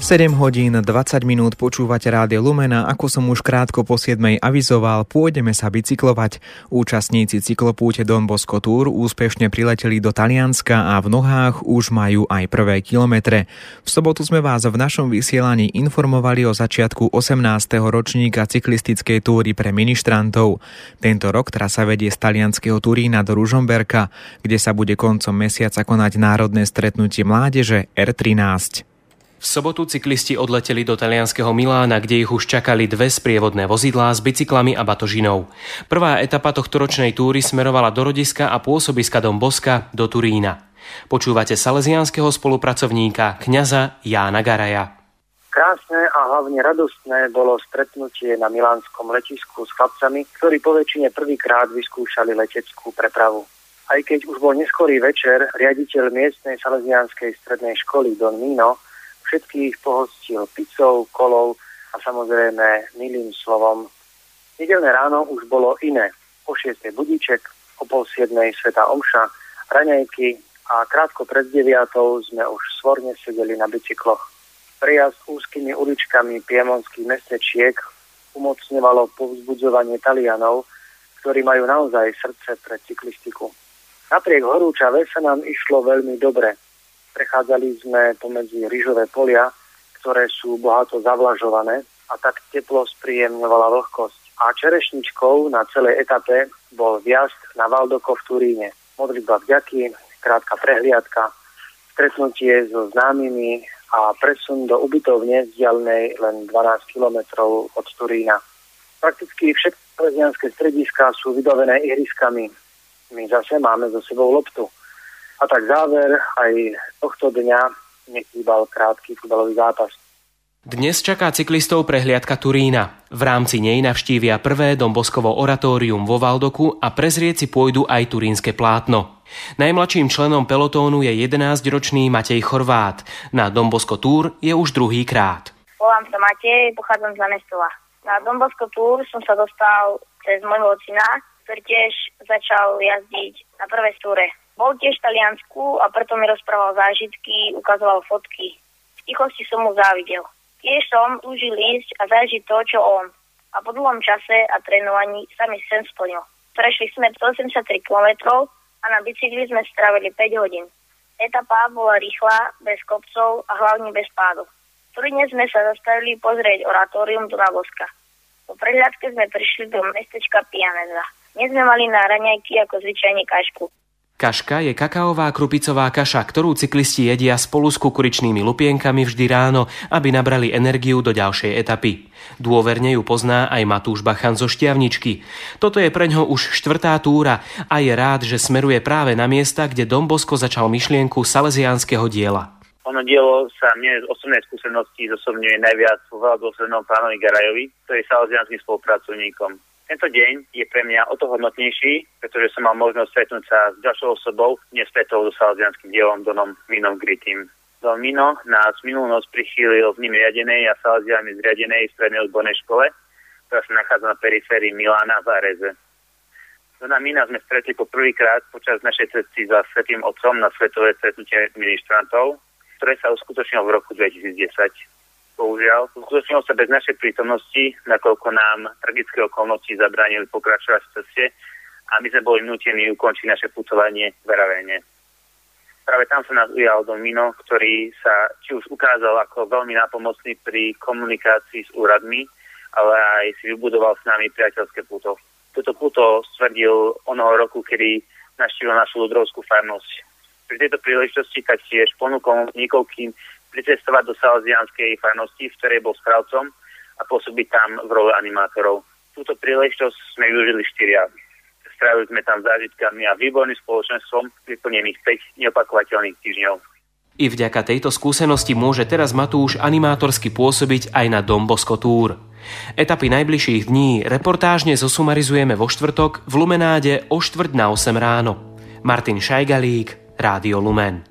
7 hodín 20 minút počúvate Rádio Lumena, ako som už krátko po 7 avizoval, pôjdeme sa bicyklovať. Účastníci cyklopúte Don Bosco Tour úspešne prileteli do Talianska a v nohách už majú aj prvé kilometre. V sobotu sme vás v našom vysielaní informovali o začiatku 18. ročníka cyklistickej túry pre ministrantov. Tento rok trasa vedie z talianského Turína do Ružomberka, kde sa bude koncom mesiaca konať národné stretnutie mládeže R13. V sobotu cyklisti odleteli do talianského Milána, kde ich už čakali dve sprievodné vozidlá s bicyklami a batožinou. Prvá etapa tohto ročnej túry smerovala do rodiska a pôsobiska Dom Boska do Turína. Počúvate salesianského spolupracovníka kňaza Jána Garaja. Krásne a hlavne radostné bolo stretnutie na milánskom letisku s chlapcami, ktorí po väčšine prvýkrát vyskúšali leteckú prepravu. Aj keď už bol neskorý večer, riaditeľ miestnej salesianskej strednej školy Don Mino Všetkých pohostil pizzou, kolou a samozrejme milým slovom. Nedelné ráno už bolo iné. O 6. budíček, o pol 7. sveta omša, raňajky a krátko pred 9. sme už svorne sedeli na bicykloch. Prejazd úzkými uličkami piemonských mestečiek umocňovalo povzbudzovanie Talianov, ktorí majú naozaj srdce pre cyklistiku. Napriek horúčave sa nám išlo veľmi dobre. Prechádzali sme pomedzi rýžové polia, ktoré sú bohato zavlažované a tak teplo spríjemňovala vlhkosť. A čerešničkou na celej etape bol viazd na Valdoko v Turíne. Modlitba vďaky, krátka prehliadka, stretnutie so známymi a presun do ubytovne vzdialenej len 12 kilometrov od Turína. Prakticky všetky prezianské strediska sú vybavené ihriskami. My zase máme so sebou loptu. A tak záver aj tohto dňa nechýbal krátky futbalový zápas. Dnes čaká cyklistov prehliadka Turína. V rámci nej navštívia prvé Domboskovo oratórium vo Valdoku a prezrieť si pôjdu aj turínske plátno. Najmladším členom pelotónu je 11-ročný Matej Chorvát. Na Dombosko Tour je už druhý krát. Volám sa Matej, pochádzam z Namestova. Na Dombosko Tour som sa dostal cez môjho ocina, ktorý tiež začal jazdiť na prvé túre. Bol tiež v Taliansku a preto mi rozprával zážitky, ukazoval fotky. V tichosti som mu závidel. Tiež som túžil ísť a zažiť to, čo on. A po dlhom čase a trénovaní sa mi sen splnil. Prešli sme 183 km a na bicykli sme strávili 5 hodín. Etapa bola rýchla, bez kopcov a hlavne bez pádu. V dnes sme sa zastavili pozrieť oratórium do Boska. Po prehľadke sme prišli do mestečka Pianeza. Dnes sme mali na raňajky ako zvyčajne kašku. Kaška je kakaová krupicová kaša, ktorú cyklisti jedia spolu s kukuričnými lupienkami vždy ráno, aby nabrali energiu do ďalšej etapy. Dôverne ju pozná aj Matúš Bachan zo Štiavničky. Toto je pre ňo už štvrtá túra a je rád, že smeruje práve na miesta, kde Dombosko začal myšlienku salesiánskeho diela. Ono dielo sa mne z osobnej skúsenosti zosobňuje najviac vo veľa dôslednom pánovi Garajovi, ktorý je salesianským spolupracovníkom. Tento deň je pre mňa o to hodnotnejší, pretože som mal možnosť stretnúť sa s ďalšou osobou, nestretol so salzianským dielom Donom Minom Gritim. Don Mino nás minulú noc prichýlil v ním riadenej a salziami zriadenej strednej odbornej škole, ktorá sa nachádza na periférii Milána v Areze. Dona Mina sme stretli po prvýkrát počas našej cesty za Svetým Otcom na svetové stretnutie ministrantov, ktoré sa uskutočnilo v roku 2010 bohužiaľ, uskutočnilo sa bez našej prítomnosti, nakoľko nám tragické okolnosti zabránili pokračovať v ceste a my sme boli nutení ukončiť naše putovanie v Ravene. Práve tam sa nás ujal Don Mino, ktorý sa či už ukázal ako veľmi nápomocný pri komunikácii s úradmi, ale aj si vybudoval s nami priateľské puto. Toto puto stvrdil onoho roku, kedy naštívil našu ľudrovskú farnosť. Pri tejto príležitosti taktiež ponúkol niekoľkým pricestovať do salesianskej farnosti, v ktorej bol správcom a pôsobiť tam v role animátorov. Túto príležitosť sme využili štyria. Strávili sme tam zážitkami a výborným spoločenstvom vyplnených 5 neopakovateľných týždňov. I vďaka tejto skúsenosti môže teraz Matúš animátorsky pôsobiť aj na Dombosko Tour. Etapy najbližších dní reportážne zosumarizujeme vo štvrtok v Lumenáde o štvrt na 8 ráno. Martin Šajgalík, Rádio Lumen.